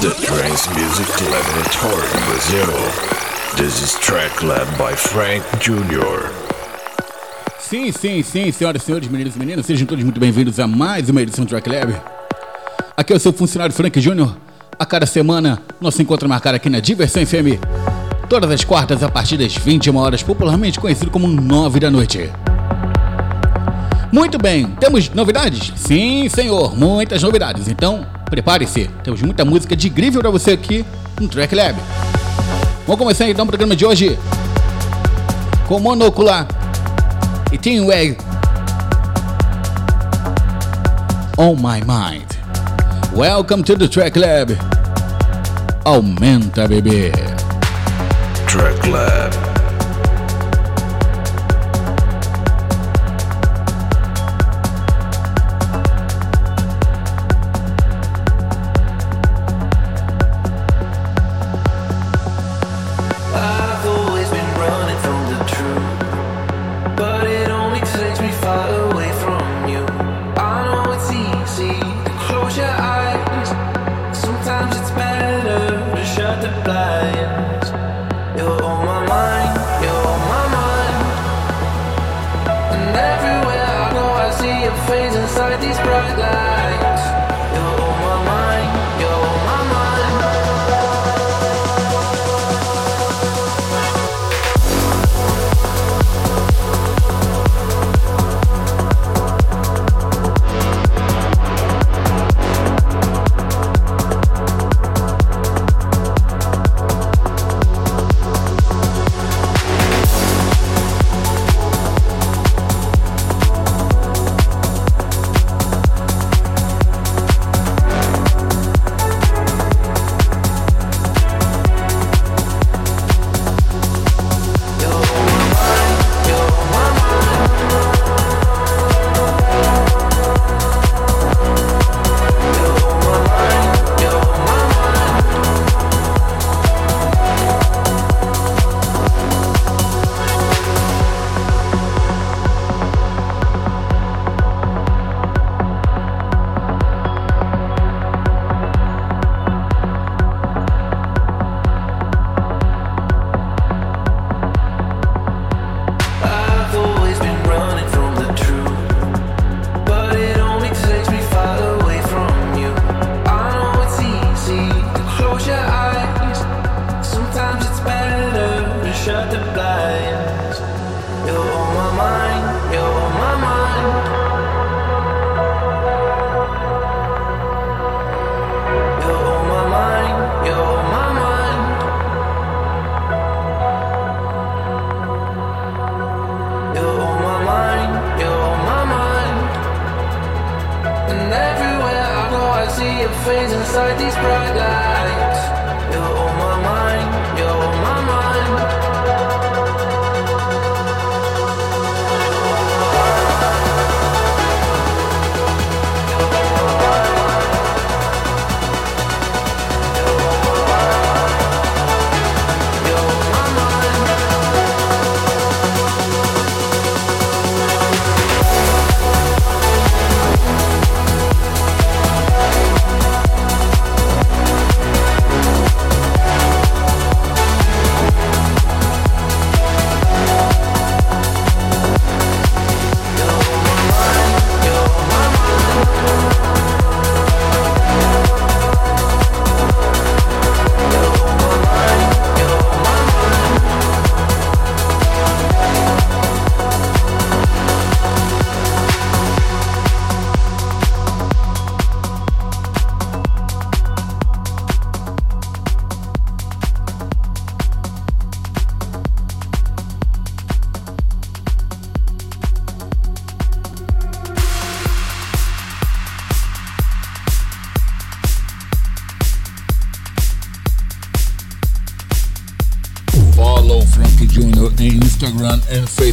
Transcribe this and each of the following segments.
The Trance Music Laboratory Brazil. This is track led by Frank Jr. Sim, sim, sim, senhoras e senhores, meninos e meninas, sejam todos muito bem-vindos a mais uma edição do Track Lab. Aqui é o seu funcionário Frank Jr. A cada semana, nosso encontro marcado aqui na Diversão FM. Todas as quartas a partir das 21 horas, popularmente conhecido como 9 da noite. Muito bem, temos novidades? Sim, senhor, muitas novidades. Então, prepare-se, temos muita música de grívio para você aqui no Track Lab. Vamos começar então o programa de hoje com Monocular e Team Way On My Mind. Welcome to the Track Lab. Aumenta, bebê. Track Lab.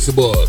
Facebook.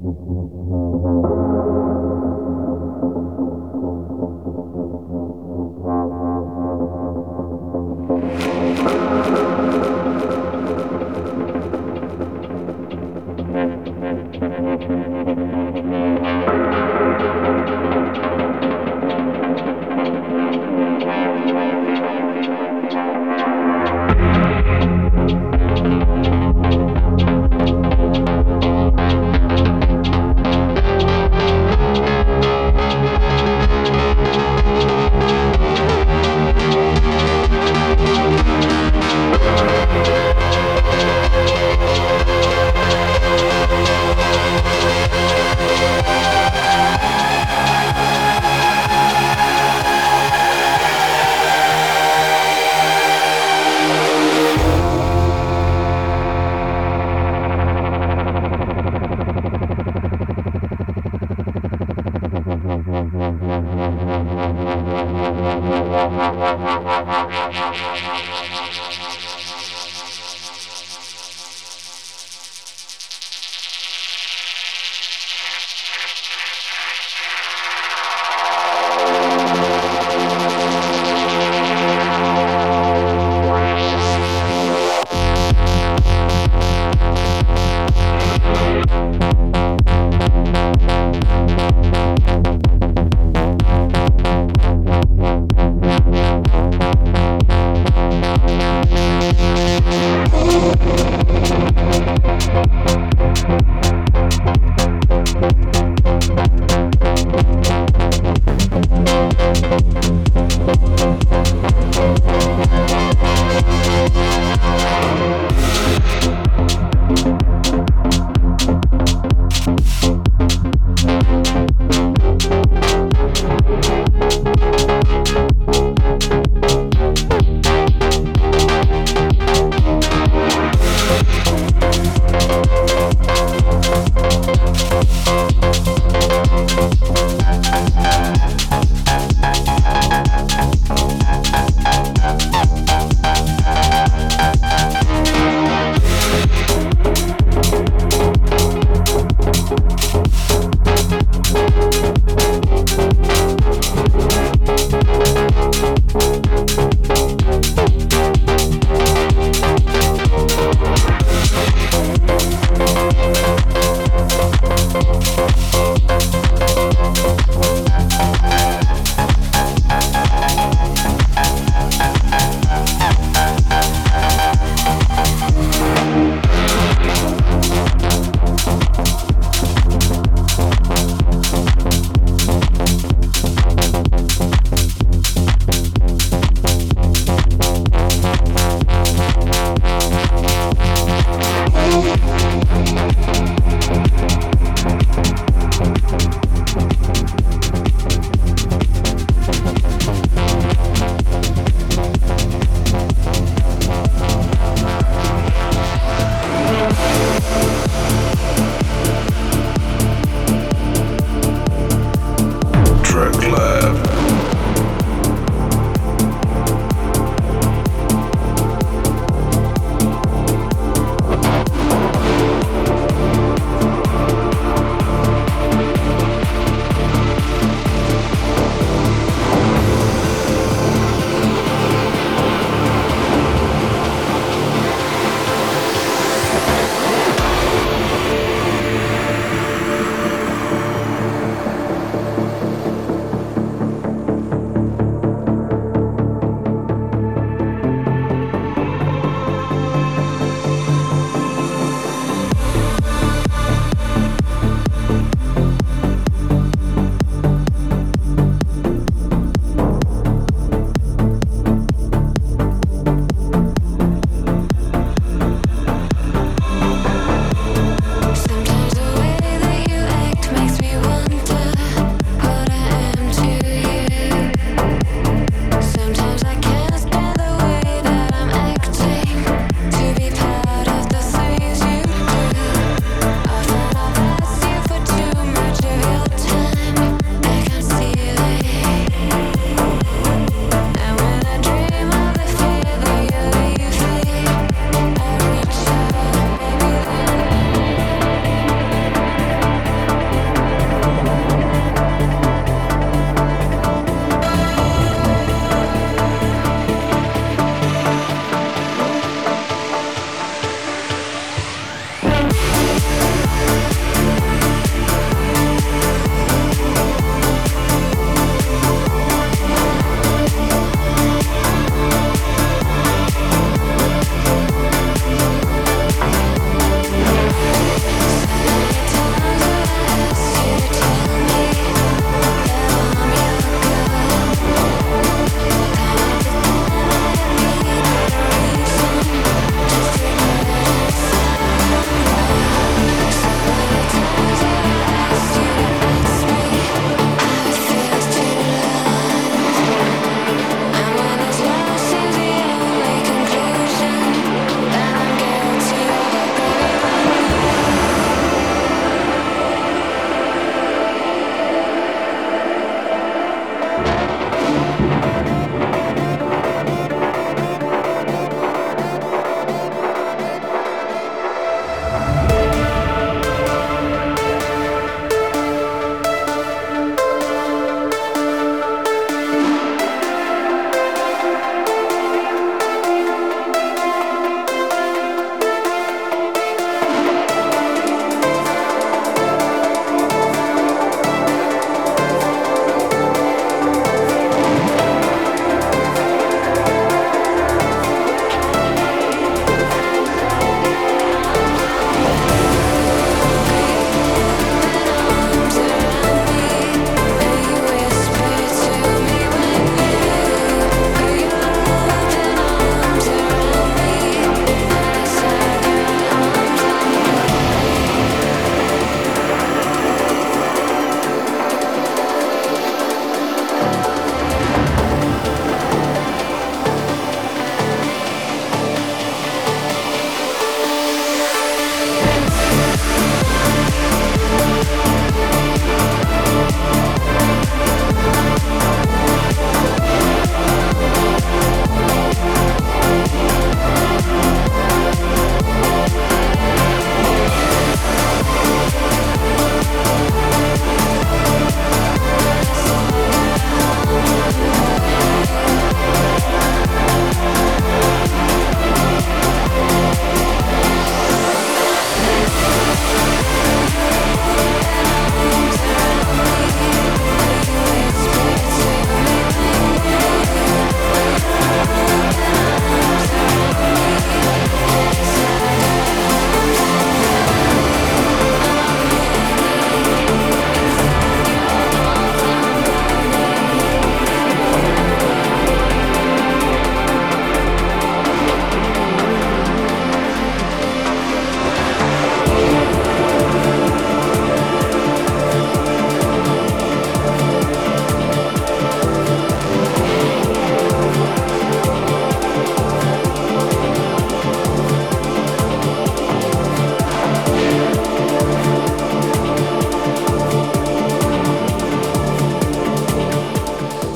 Mm-hmm.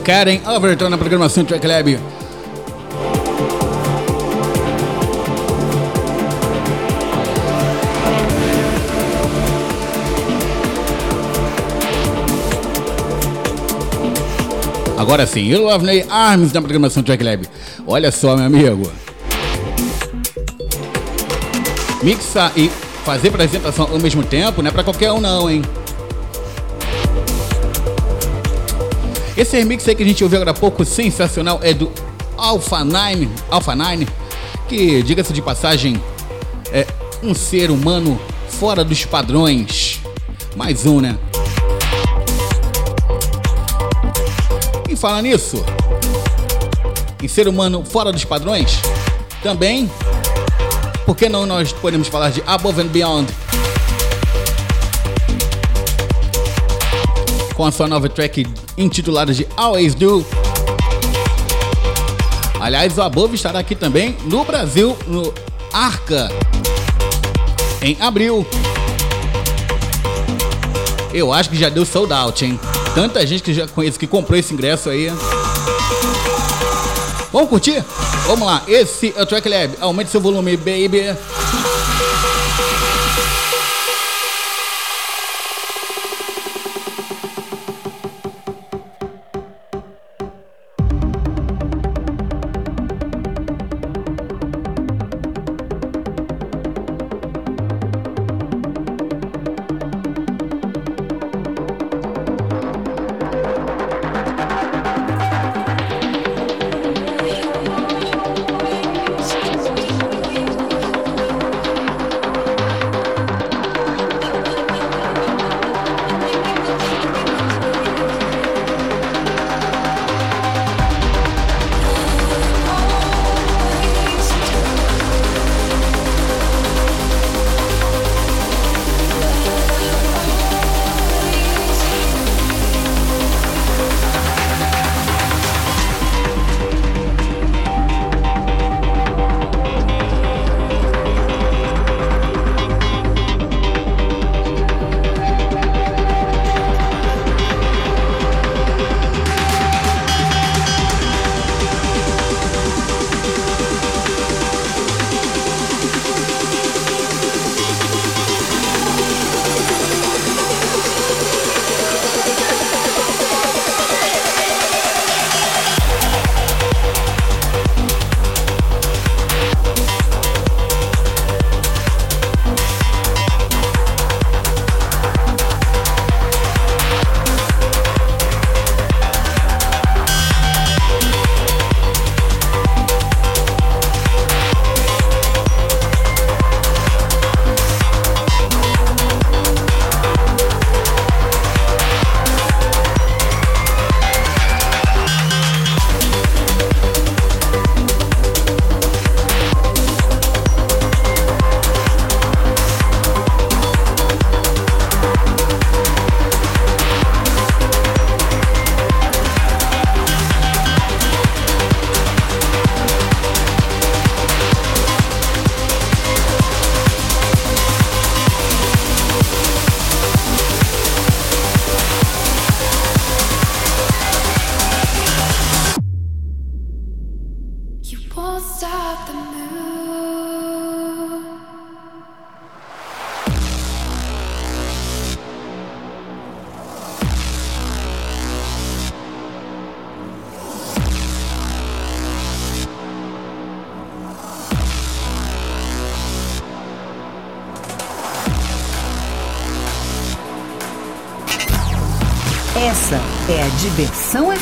Karen Overton na programação Track Lab. Agora sim, You Love Ney Arms na programação Track Lab. Olha só, meu amigo. Mixar e fazer apresentação ao mesmo tempo não é pra qualquer um não, hein? Esse remix aí que a gente ouviu agora há pouco, sensacional, é do Alpha 9, Alpha 9, que, diga-se de passagem, é um ser humano fora dos padrões. Mais um, né? E falar nisso, em ser humano fora dos padrões, também, por que não nós podemos falar de Above and Beyond? Com a sua nova track intitulada de Always Do. Aliás, o Above estará aqui também no Brasil, no Arca, em abril. Eu acho que já deu sold out, hein? Tanta gente que já conheço que comprou esse ingresso aí. Vamos curtir? Vamos lá, esse é o Track Lab. Aumente seu volume, baby.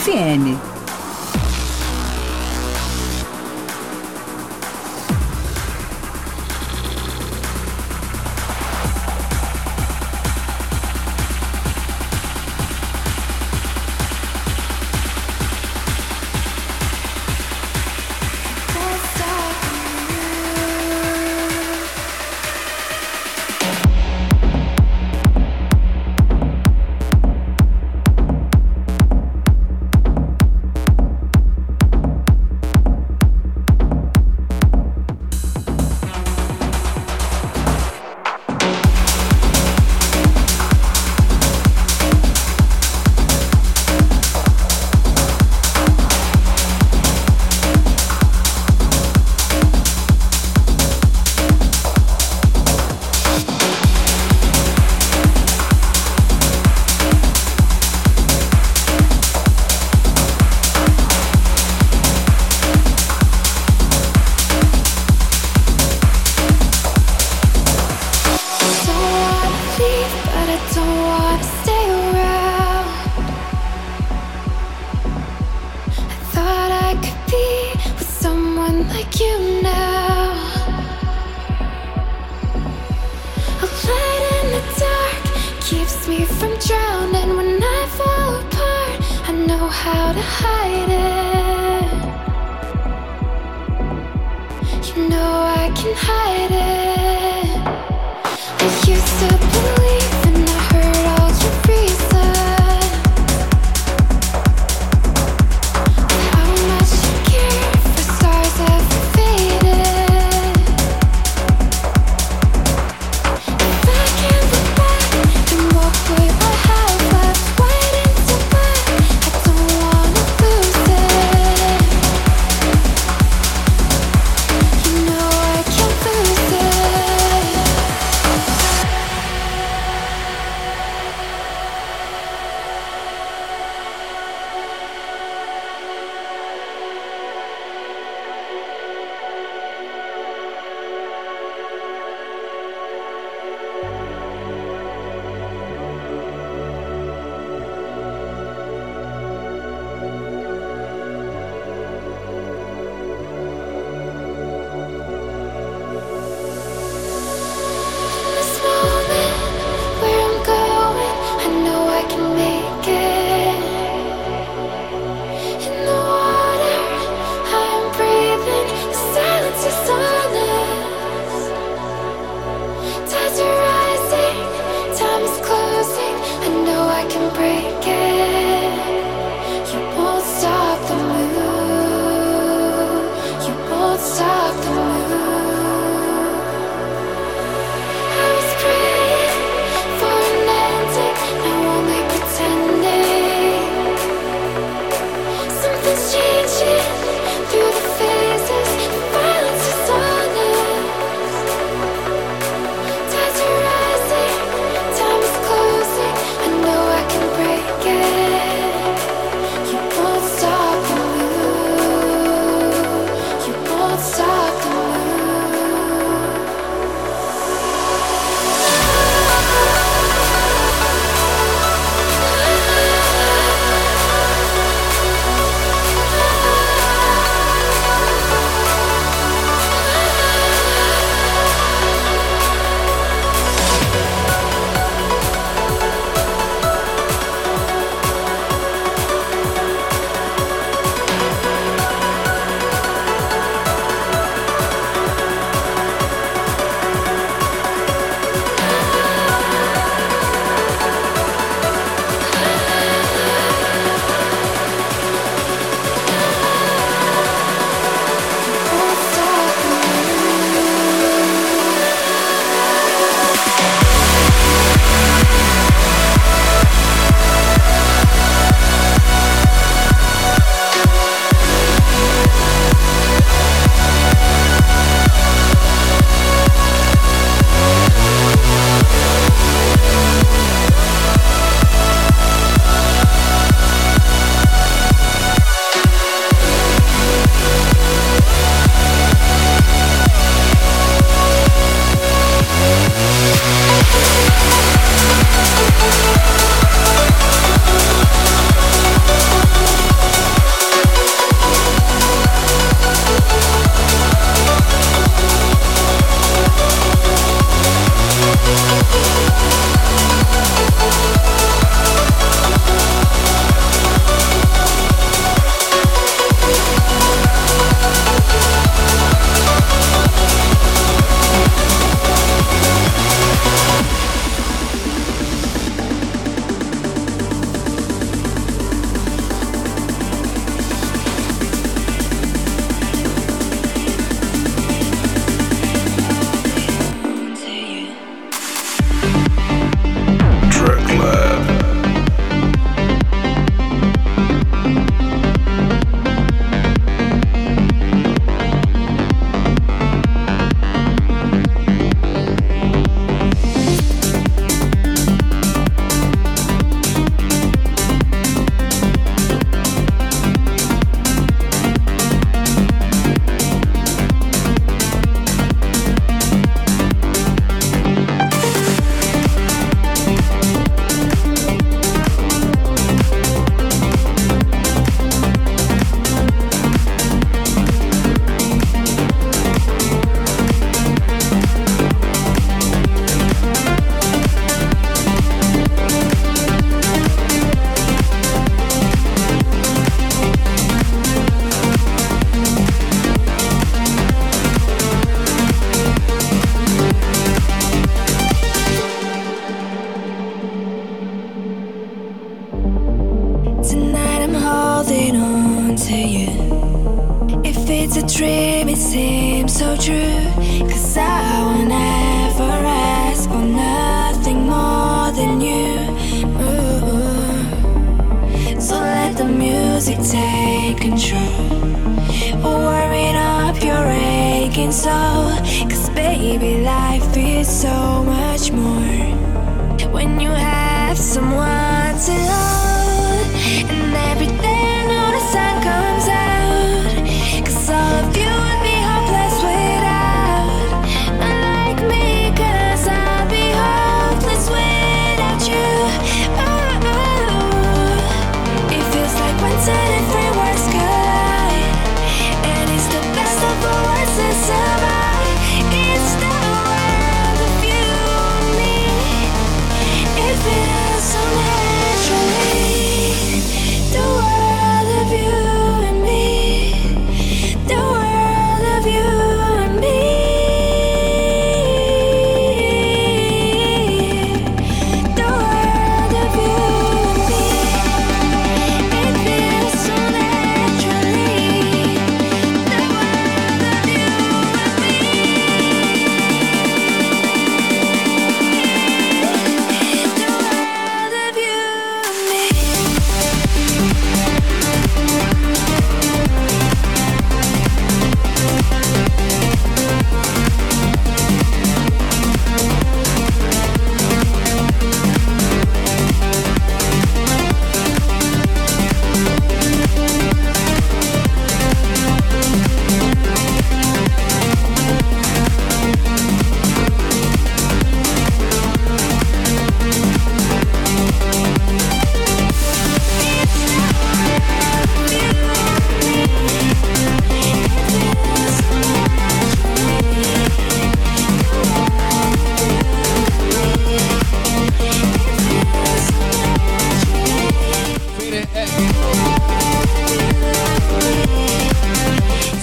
FM.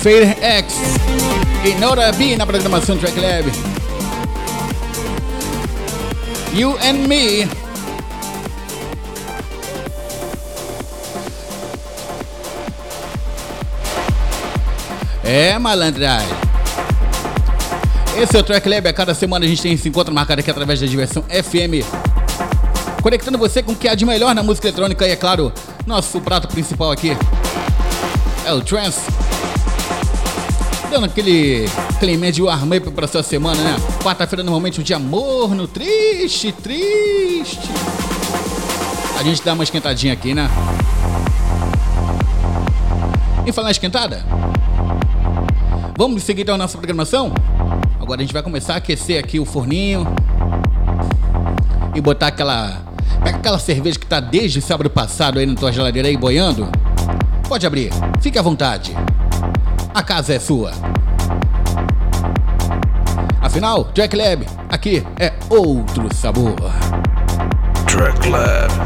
Fader X. E Nora B na programação Track Lab. You and Me. É, malandragem. Esse é o Track Lab. A cada semana a gente tem esse encontro marcado aqui através da diversão FM. Conectando você com o que há de melhor na música eletrônica e, é claro, nosso prato principal aqui é o Trance. Dando aquele clima de warm up pra sua semana, né? Quarta-feira normalmente um dia morno, triste, triste. A gente dá uma esquentadinha aqui, né? E falar esquentada? Vamos seguir então a nossa programação? Agora a gente vai começar a aquecer aqui o forninho e botar aquela. Pega aquela cerveja que tá desde sábado passado aí na tua geladeira aí boiando. Pode abrir, fique à vontade. A casa é sua. Afinal, Jack Lab, aqui é outro sabor. Track. Lab.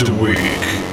Of the week.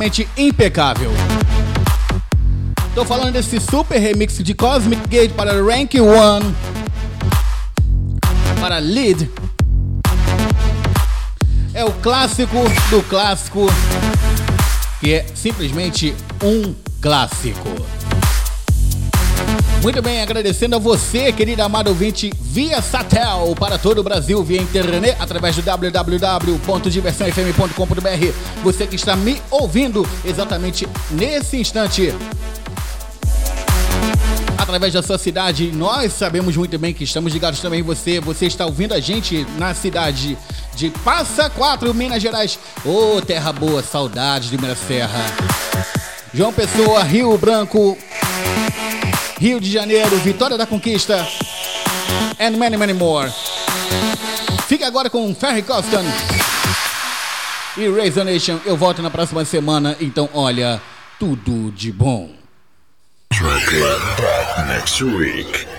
Simplesmente impecável. Tô falando desse super remix de Cosmic Gate para Rank 1 para Lead. É o clássico do clássico, que é simplesmente um clássico. Muito bem, agradecendo a você, querido amado ouvinte, via Satel para todo o Brasil, via internet, através do www.diversãofm.com.br. Você que está me ouvindo exatamente nesse instante através da sua cidade. Nós sabemos muito bem que estamos ligados também em você. Você está ouvindo a gente na cidade de Passa Quatro, Minas Gerais. Ô, oh, terra boa, saudades de Minas Serra. João Pessoa, Rio Branco, Rio de Janeiro, Vitória da Conquista and many, many more. Fique agora com Ferry Costan e Razor Nation. Eu volto na próxima semana, então olha, tudo de bom. Back next week.